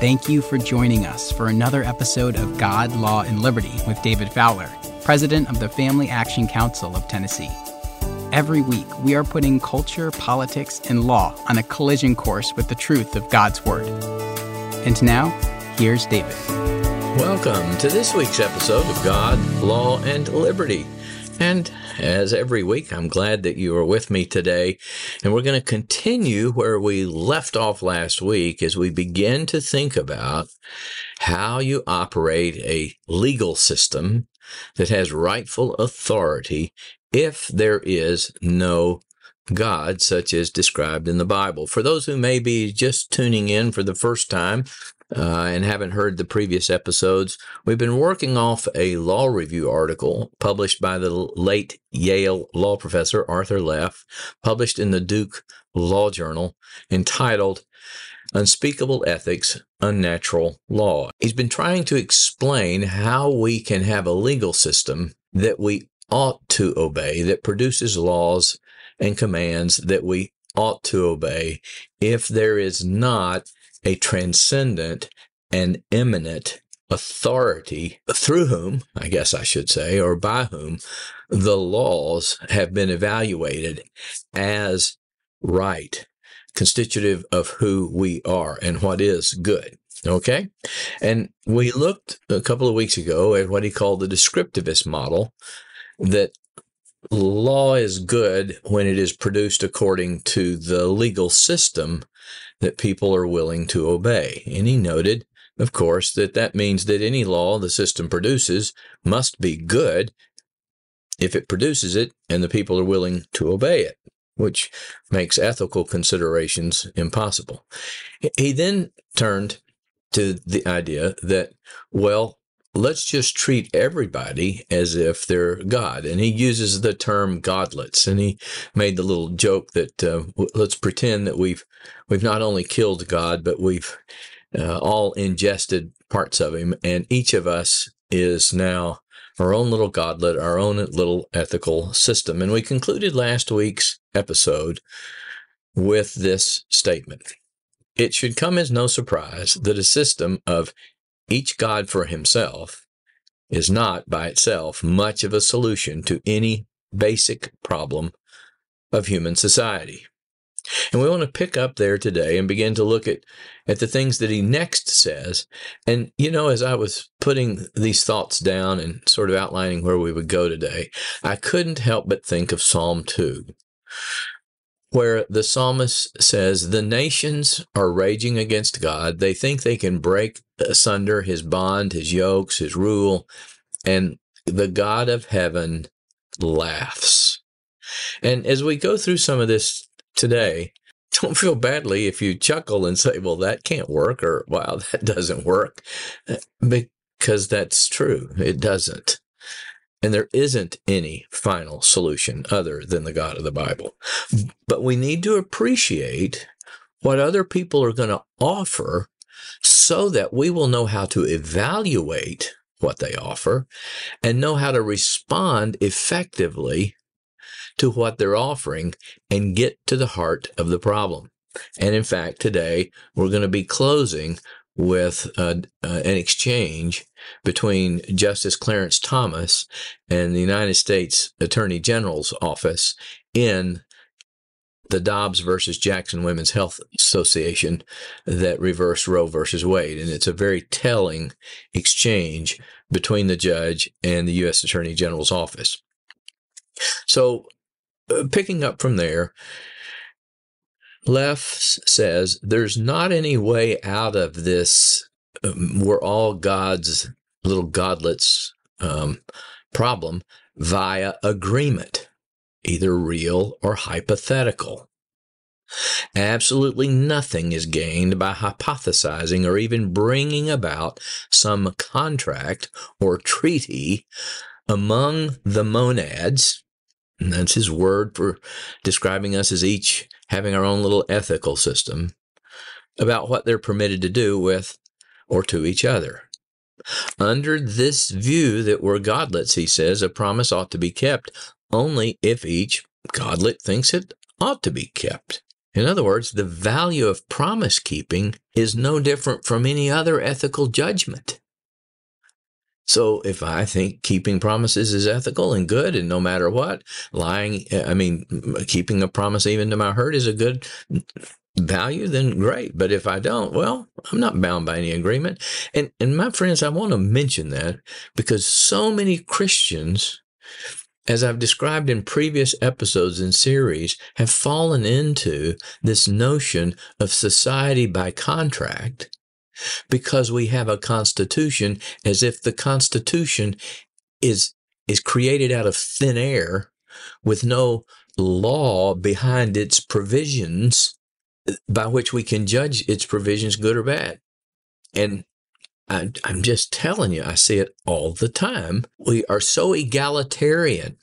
Thank you for joining us for another episode of God, Law, and Liberty with David Fowler, President of the Family Action Council of Tennessee. Every week, we are putting culture, politics, and law on a collision course with the truth of God's Word. And now, here's David. Welcome to this week's episode of God, Law, and Liberty. And as every week, I'm glad that you are with me today. And we're going to continue where we left off last week as we begin to think about how you operate a legal system that has rightful authority if there is no God, such as described in the Bible. For those who may be just tuning in for the first time, uh, and haven't heard the previous episodes, we've been working off a law review article published by the late Yale law professor Arthur Leff, published in the Duke Law Journal, entitled Unspeakable Ethics, Unnatural Law. He's been trying to explain how we can have a legal system that we ought to obey, that produces laws and commands that we ought to obey if there is not a transcendent and immanent authority through whom, I guess I should say, or by whom the laws have been evaluated as right, constitutive of who we are and what is good. Okay. And we looked a couple of weeks ago at what he called the descriptivist model that law is good when it is produced according to the legal system that people are willing to obey. And he noted, of course, that that means that any law the system produces must be good if it produces it and the people are willing to obey it, which makes ethical considerations impossible. He then turned to the idea that, well, let's just treat everybody as if they're God. And he uses the term godlets. And he made the little joke that uh, let's pretend that we've we've not only killed God, but we've uh, all ingested parts of him, and each of us is now our own little godlet, our own little ethical system. And we concluded last week's episode with this statement. It should come as no surprise that a system of each God for himself is not by itself much of a solution to any basic problem of human society. And we want to pick up there today and begin to look at, at the things that he next says. And, you know, as I was putting these thoughts down and sort of outlining where we would go today, I couldn't help but think of Psalm 2, where the psalmist says, The nations are raging against God. They think they can break asunder his bond, his yokes, his rule, and the God of heaven laughs. And as we go through some of this today, don't feel badly if you chuckle and say, well, that can't work, or wow, that doesn't work, because that's true. It doesn't. And there isn't any final solution other than the God of the Bible. But we need to appreciate what other people are going to offer so that we will know how to evaluate what they offer and know how to respond effectively to what they're offering and get to the heart of the problem. And in fact, today we're going to be closing with uh, uh, an exchange between Justice Clarence Thomas and the United States Attorney General's office in the Dobbs versus Jackson Women's Health Association that reversed Roe versus Wade. And it's a very telling exchange between the judge and the U.S. Attorney General's office. So uh, picking up from there, Leff says there's not any way out of this. Um, we're all God's little godlets um, problem via agreement, either real or hypothetical. Absolutely nothing is gained by hypothesizing or even bringing about some contract or treaty among the monads, that's his word for describing us as each having our own little ethical system about what they're permitted to do with or to each other. Under this view that we're godlets, he says, a promise ought to be kept only if each godlet thinks it ought to be kept. In other words, the value of promise keeping is no different from any other ethical judgment. So if I think keeping promises is ethical and good, and no matter what, lying, eh, I mean, keeping a promise even to my hurt is a good value, then great. But if I don't, well, I'm not bound by any agreement. And and my friends, I want to mention that because so many Christians as I've described in previous episodes and series, have fallen into this notion of society by contract because we have a constitution as if the constitution is is created out of thin air with no law behind its provisions by which we can judge its provisions good or bad. And I, am just telling you, I see it all the time. We are so egalitarian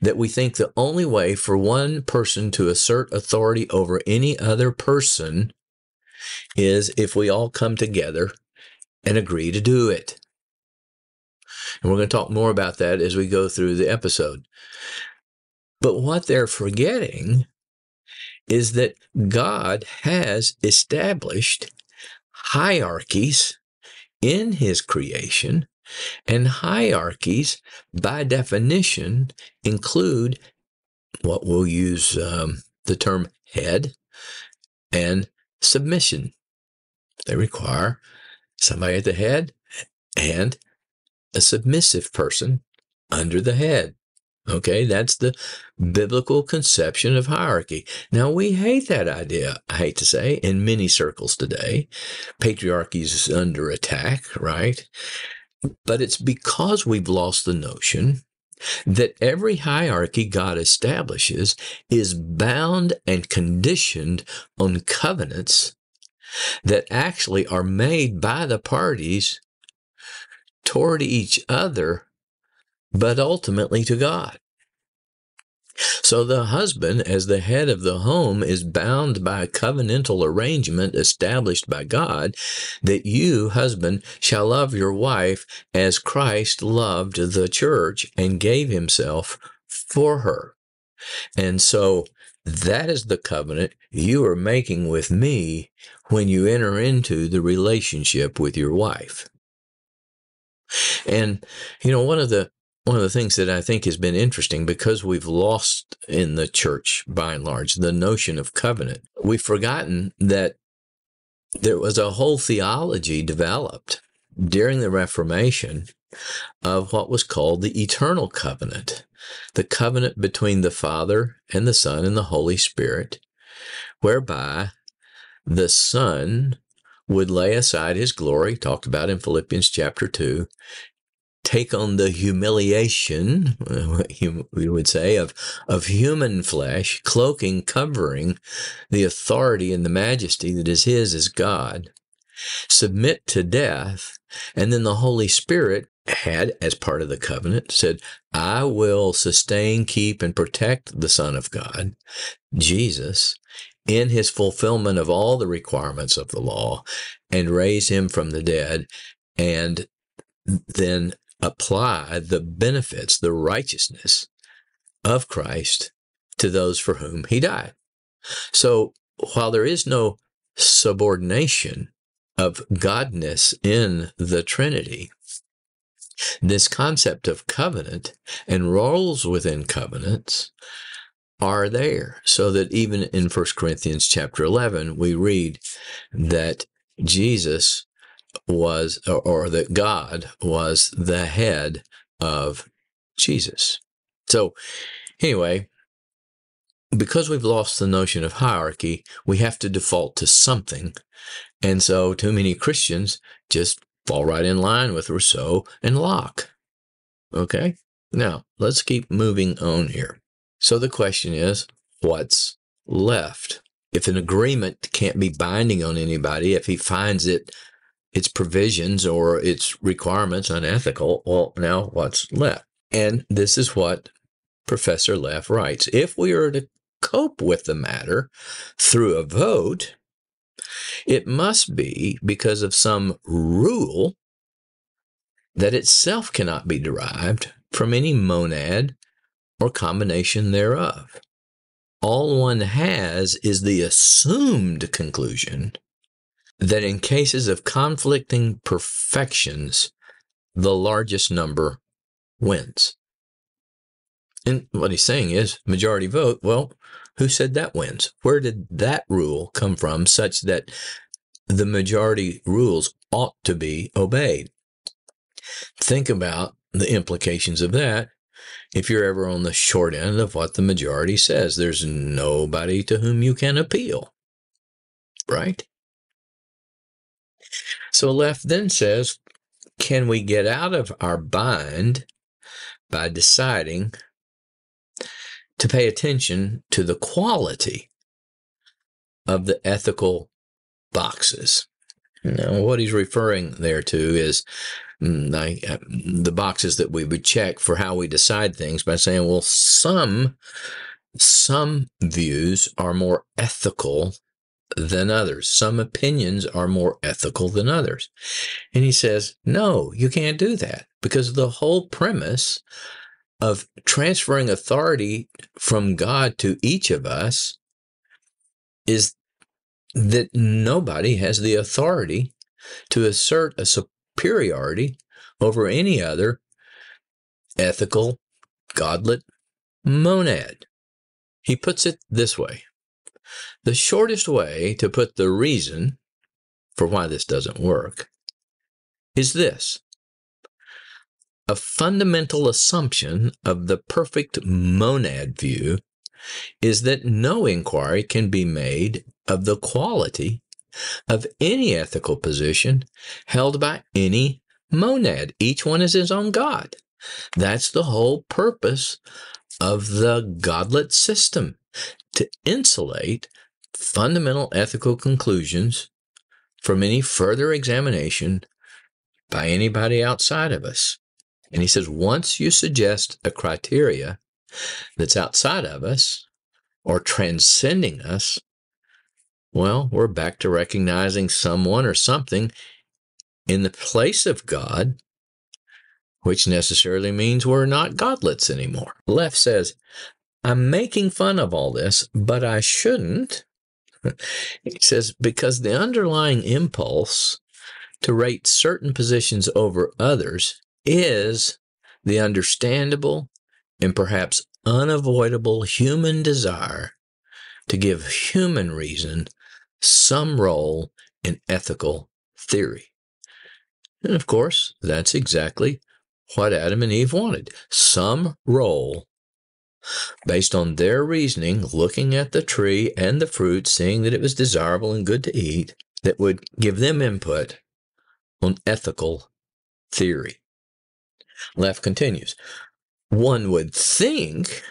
that we think the only way for one person to assert authority over any other person is if we all come together and agree to do it. And we're going to talk more about that as we go through the episode. But what they're forgetting is that God has established hierarchies in his creation, and hierarchies, by definition, include what we'll use um, the term head and submission. They require somebody at the head and a submissive person under the head. Okay, that's the biblical conception of hierarchy. Now, we hate that idea, I hate to say, in many circles today. Patriarchy is under attack, right? But it's because we've lost the notion that every hierarchy God establishes is bound and conditioned on covenants that actually are made by the parties toward each other but ultimately to God. So the husband, as the head of the home, is bound by a covenantal arrangement established by God that you, husband, shall love your wife as Christ loved the church and gave himself for her. And so that is the covenant you are making with me when you enter into the relationship with your wife. And, you know, one of the one of the things that I think has been interesting because we've lost in the church by and large the notion of covenant, we've forgotten that there was a whole theology developed during the Reformation of what was called the eternal covenant, the covenant between the Father and the Son and the Holy Spirit, whereby the Son would lay aside his glory, talked about in Philippians chapter 2, take on the humiliation, we would say, of, of human flesh, cloaking, covering the authority and the majesty that is his as God, submit to death, and then the Holy Spirit had, as part of the covenant, said, I will sustain, keep, and protect the Son of God, Jesus, in his fulfillment of all the requirements of the law and raise him from the dead and then apply the benefits, the righteousness of Christ to those for whom he died. So while there is no subordination of godness in the Trinity, this concept of covenant and roles within covenants are there so that even in 1 Corinthians chapter 11 we read that Jesus was, or, or that God was the head of Jesus. So, anyway, because we've lost the notion of hierarchy, we have to default to something. And so, too many Christians just fall right in line with Rousseau and Locke. Okay? Now, let's keep moving on here. So, the question is what's left? If an agreement can't be binding on anybody, if he finds it its provisions or its requirements unethical, well, now what's left? And this is what Professor Leff writes. If we are to cope with the matter through a vote, it must be because of some rule that itself cannot be derived from any monad or combination thereof. all one has is the assumed conclusion that in cases of conflicting perfections, the largest number wins. And what he's saying is majority vote. Well, who said that wins? Where did that rule come from such that the majority rules ought to be obeyed? Think about the implications of that if you're ever on the short end of what the majority says. There's nobody to whom you can appeal, right? So Leff then says, can we get out of our bind by deciding to pay attention to the quality of the ethical boxes. Now, what he's referring there to is mm, like, uh, the boxes that we would check for how we decide things by saying, well, some some views are more ethical than others. Some opinions are more ethical than others. And he says, no, you can't do that because the whole premise of transferring authority from God to each of us is that nobody has the authority to assert a superiority over any other ethical, godlet monad. He puts it this way The shortest way to put the reason for why this doesn't work is this a fundamental assumption of the perfect monad view is that no inquiry can be made of the quality of any ethical position held by any monad. Each one is his own God. That's the whole purpose of the godlet system to insulate fundamental ethical conclusions from any further examination by anybody outside of us. And he says, once you suggest a criteria that's outside of us or transcending us, well, we're back to recognizing someone or something in the place of God, which necessarily means we're not godlets anymore. Leff says, I'm making fun of all this, but I shouldn't. he says, because the underlying impulse to rate certain positions over others is the understandable and perhaps unavoidable human desire to give human reason some role in ethical theory. And of course, that's exactly what Adam and Eve wanted some role based on their reasoning, looking at the tree and the fruit, seeing that it was desirable and good to eat, that would give them input on ethical theory. Leff continues. One would think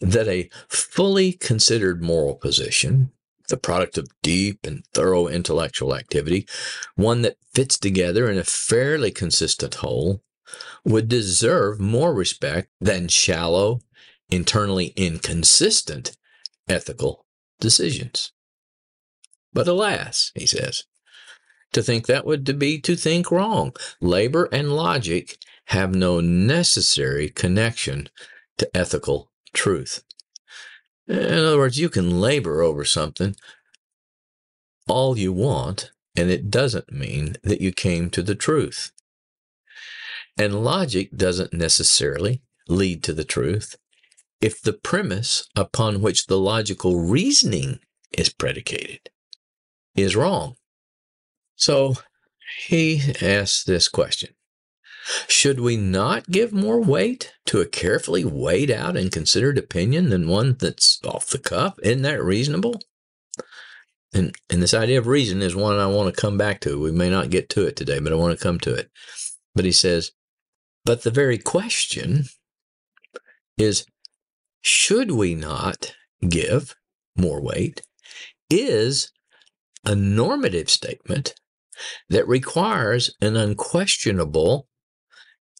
that a fully considered moral position, the product of deep and thorough intellectual activity, one that fits together in a fairly consistent whole, would deserve more respect than shallow, internally inconsistent ethical decisions. But alas, he says, to think that would be to think wrong. Labor and logic have no necessary connection to ethical truth. In other words, you can labor over something all you want, and it doesn't mean that you came to the truth. And logic doesn't necessarily lead to the truth if the premise upon which the logical reasoning is predicated is wrong. So he asks this question should we not give more weight to a carefully weighed out and considered opinion than one that's off the cuff? Isn't that reasonable? And, and this idea of reason is one I want to come back to. We may not get to it today, but I want to come to it. But he says, but the very question is should we not give more weight? Is a normative statement that requires an unquestionable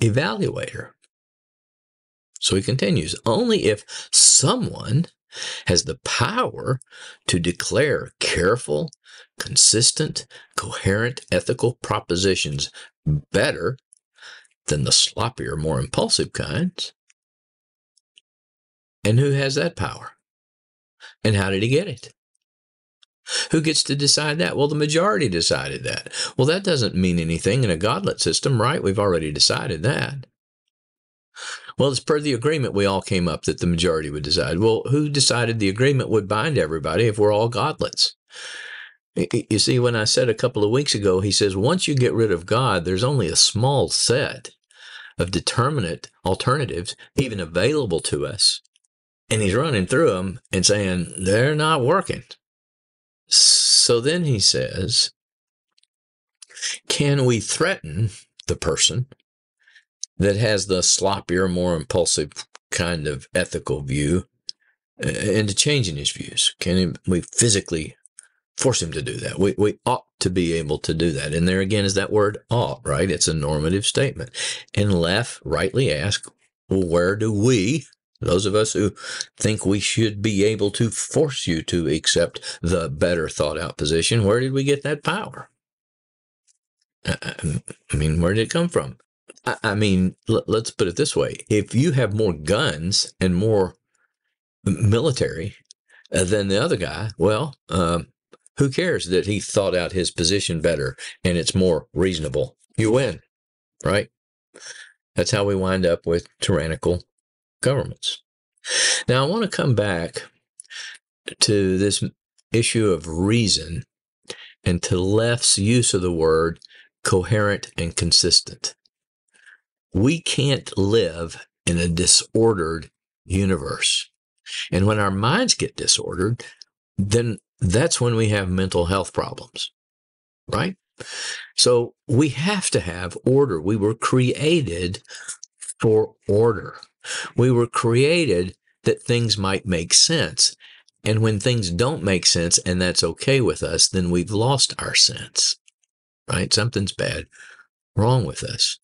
evaluator. So he continues only if someone has the power to declare careful, consistent, coherent ethical propositions better than the sloppier, more impulsive kinds. And who has that power? And how did he get it? Who gets to decide that? Well, the majority decided that. Well, that doesn't mean anything in a godlet system, right? We've already decided that. Well, it's per the agreement we all came up that the majority would decide. Well, who decided the agreement would bind everybody if we're all godlets? You see, when I said a couple of weeks ago, he says, once you get rid of God, there's only a small set of determinate alternatives even available to us. And he's running through them and saying, they're not working. So then he says, can we threaten the person that has the sloppier, more impulsive kind of ethical view uh, into changing his views? Can we physically force him to do that? We, we ought to be able to do that. And there again is that word ought, right? It's a normative statement. And Leff rightly asks, well, where do we, those of us who think we should be able to force you to accept the better thought out position, where did we get that power? I mean, where did it come from? I mean, let's put it this way: if you have more guns and more military uh, than the other guy, well, um, who cares that he thought out his position better and it's more reasonable? You win, right? That's how we wind up with tyrannical governments. Now, I want to come back to this issue of reason and to Leff's use of the word coherent and consistent we can't live in a disordered universe. And when our minds get disordered, then that's when we have mental health problems, right? So we have to have order. We were created for order. We were created that things might make sense. And when things don't make sense and that's okay with us, then we've lost our sense, right? Something's bad wrong with us.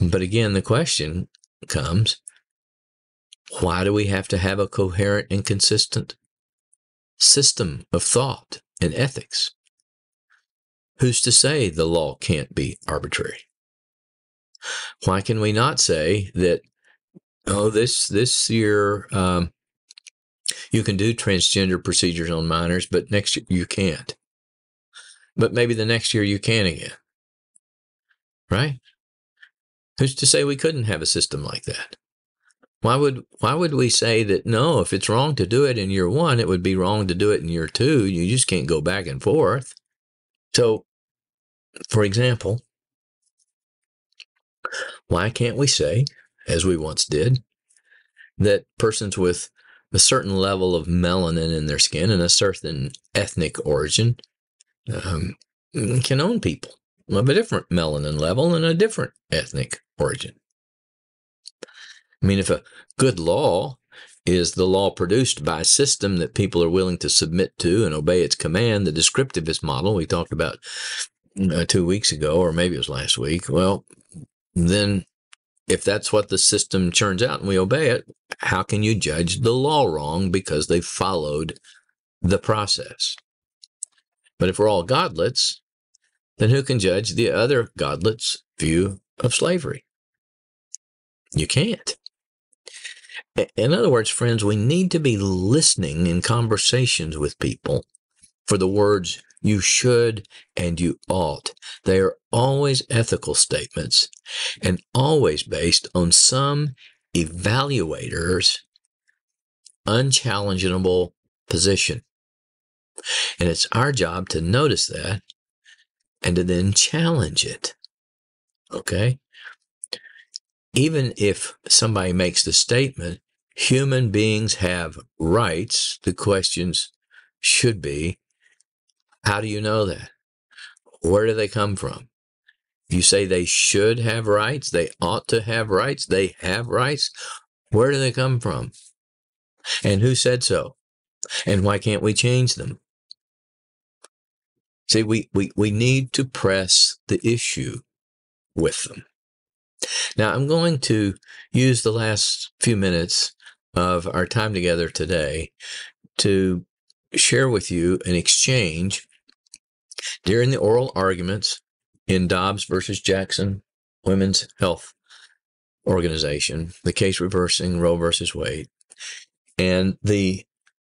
But again, the question comes why do we have to have a coherent and consistent system of thought and ethics? Who's to say the law can't be arbitrary? Why can we not say that, oh, this this year um, you can do transgender procedures on minors, but next year you can't. But maybe the next year you can again. Right? Who's to say we couldn't have a system like that? Why would why would we say that no, if it's wrong to do it in year one, it would be wrong to do it in year two? You just can't go back and forth. So, for example, why can't we say, as we once did, that persons with a certain level of melanin in their skin and a certain ethnic origin um, can own people of a different melanin level and a different ethnic origin. I mean, if a good law is the law produced by a system that people are willing to submit to and obey its command, the descriptivist model we talked about uh, two weeks ago, or maybe it was last week, well, then if that's what the system churns out and we obey it, how can you judge the law wrong because they followed the process? But if we're all godlets, then who can judge the other godlets' view of slavery? You can't. In other words, friends, we need to be listening in conversations with people for the words you should and you ought. They are always ethical statements and always based on some evaluator's unchallengeable position. And it's our job to notice that and to then challenge it. Okay? Even if somebody makes the statement, human beings have rights, the questions should be how do you know that? Where do they come from? You say they should have rights, they ought to have rights, they have rights. Where do they come from? And who said so? And why can't we change them? See, we, we, we need to press the issue with them. Now, I'm going to use the last few minutes of our time together today to share with you an exchange during the oral arguments in Dobbs versus Jackson Women's Health Organization, the case reversing Roe versus Wade. And the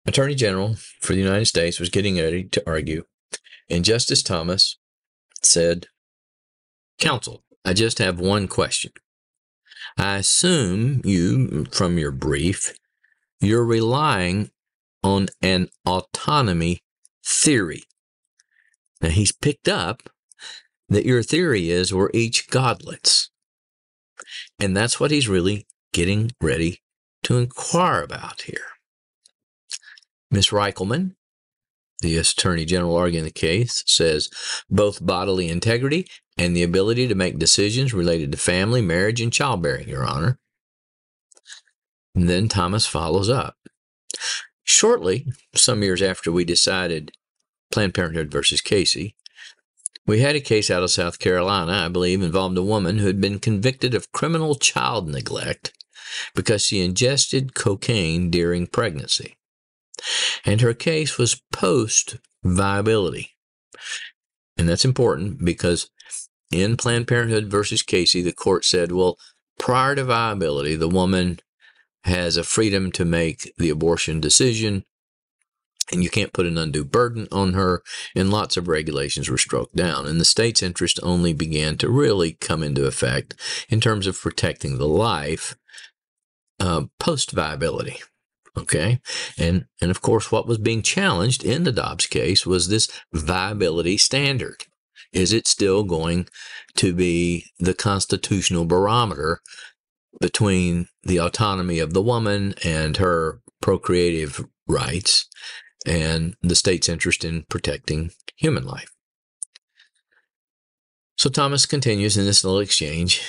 Attorney General for the United States was getting ready to argue, and Justice Thomas said, Counsel, I just have one question. I assume you, from your brief, you're relying on an autonomy theory. Now, he's picked up that your theory is we're each godlets. And that's what he's really getting ready to inquire about here. Miss Rikelman, the Attorney General arguing the case, says both bodily integrity and the ability to make decisions related to family, marriage, and childbearing, Your Honor. And then Thomas follows up. Shortly, some years after we decided Planned Parenthood versus Casey, we had a case out of South Carolina, I believe, involved a woman who had been convicted of criminal child neglect because she ingested cocaine during pregnancy. And her case was post viability. And that's important because in Planned Parenthood versus Casey, the court said, well, prior to viability, the woman has a freedom to make the abortion decision and you can't put an undue burden on her, and lots of regulations were struck down. And the state's interest only began to really come into effect in terms of protecting the life uh, post viability. Okay. And, and of course, what was being challenged in the Dobbs case was this viability standard. Is it still going to be the constitutional barometer between the autonomy of the woman and her procreative rights and the state's interest in protecting human life. So Thomas continues in this little exchange,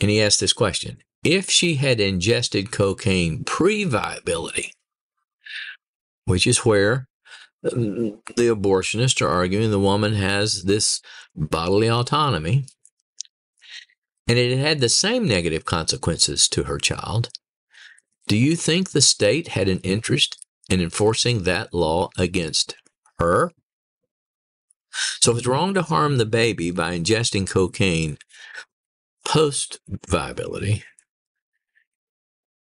and he asks this question If she had ingested cocaine pre viability, which is where um, the abortionists are arguing the woman has this bodily autonomy, and it had the same negative consequences to her child, do you think the state had an interest in enforcing that law against her. So if it's wrong to harm the baby by ingesting cocaine post viability,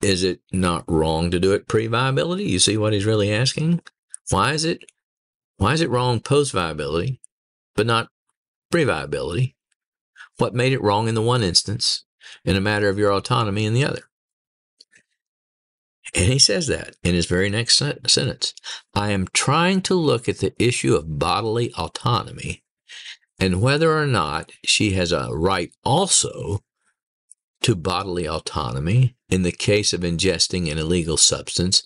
is it not wrong to do it pre viability? You see what he's really asking? Why is it why is it wrong post viability, but not pre viability? What made it wrong in the one instance in a matter of your autonomy in the other? And he says that in his very next sentence. I am trying to look at the issue of bodily autonomy and whether or not she has a right also to bodily autonomy in the case of ingesting an illegal substance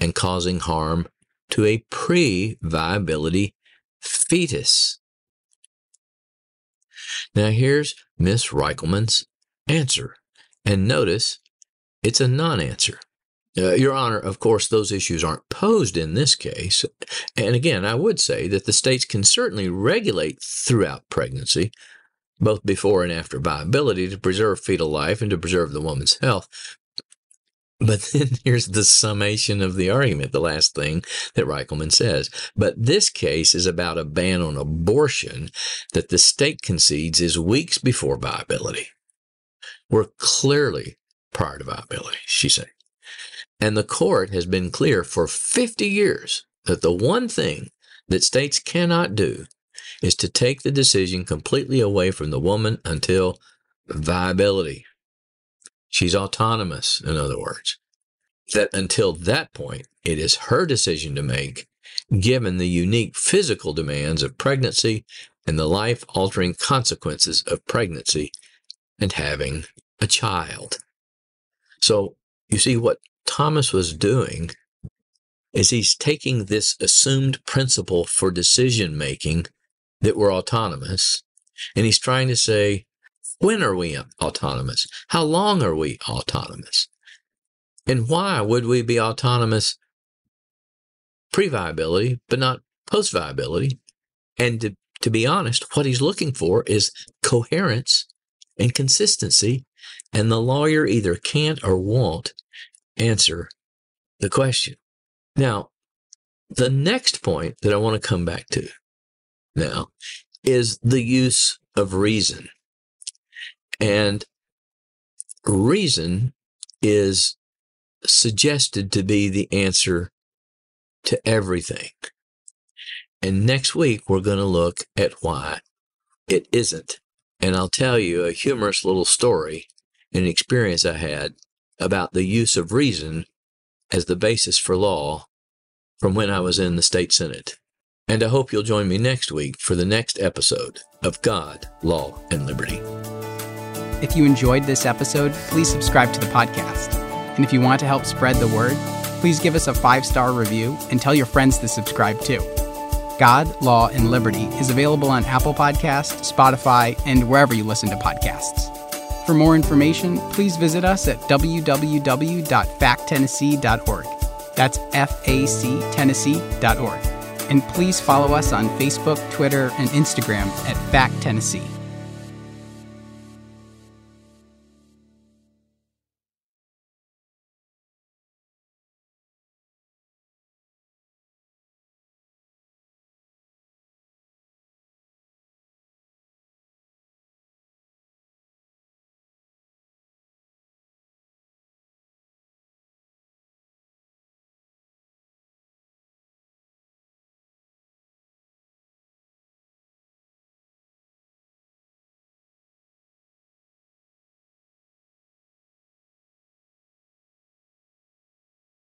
and causing harm to a pre viability fetus. Now, here's Miss Rikelman's answer. And notice it's a non answer. Uh, Your Honor, of course, those issues aren't posed in this case. And again, I would say that the states can certainly regulate throughout pregnancy, both before and after viability, to preserve fetal life and to preserve the woman's health. But then here's the summation of the argument, the last thing that Rikelman says. But this case is about a ban on abortion that the state concedes is weeks before viability. We're clearly prior to viability, she said. And the court has been clear for 50 years that the one thing that states cannot do is to take the decision completely away from the woman until viability. She's autonomous, in other words. That until that point, it is her decision to make, given the unique physical demands of pregnancy and the life altering consequences of pregnancy and having a child. So, you see, what Thomas was doing is he's taking this assumed principle for decision making that we're autonomous, and he's trying to say, when are we autonomous? How long are we autonomous? And why would we be autonomous pre viability, but not post viability? And to, to be honest, what he's looking for is coherence and consistency. And the lawyer either can't or won't answer the question. Now, the next point that I want to come back to now is the use of reason. And reason is suggested to be the answer to everything. And next week, we're going to look at why it isn't. And I'll tell you a humorous little story, an experience I had about the use of reason as the basis for law from when I was in the state senate. And I hope you'll join me next week for the next episode of God, Law, and Liberty. If you enjoyed this episode, please subscribe to the podcast. And if you want to help spread the word, please give us a five star review and tell your friends to subscribe too. God, Law, and Liberty is available on Apple Podcasts, Spotify, and wherever you listen to podcasts. For more information, please visit us at www.factennessee.org. That's F A C Tennessee.org. And please follow us on Facebook, Twitter, and Instagram at Fact Tennessee.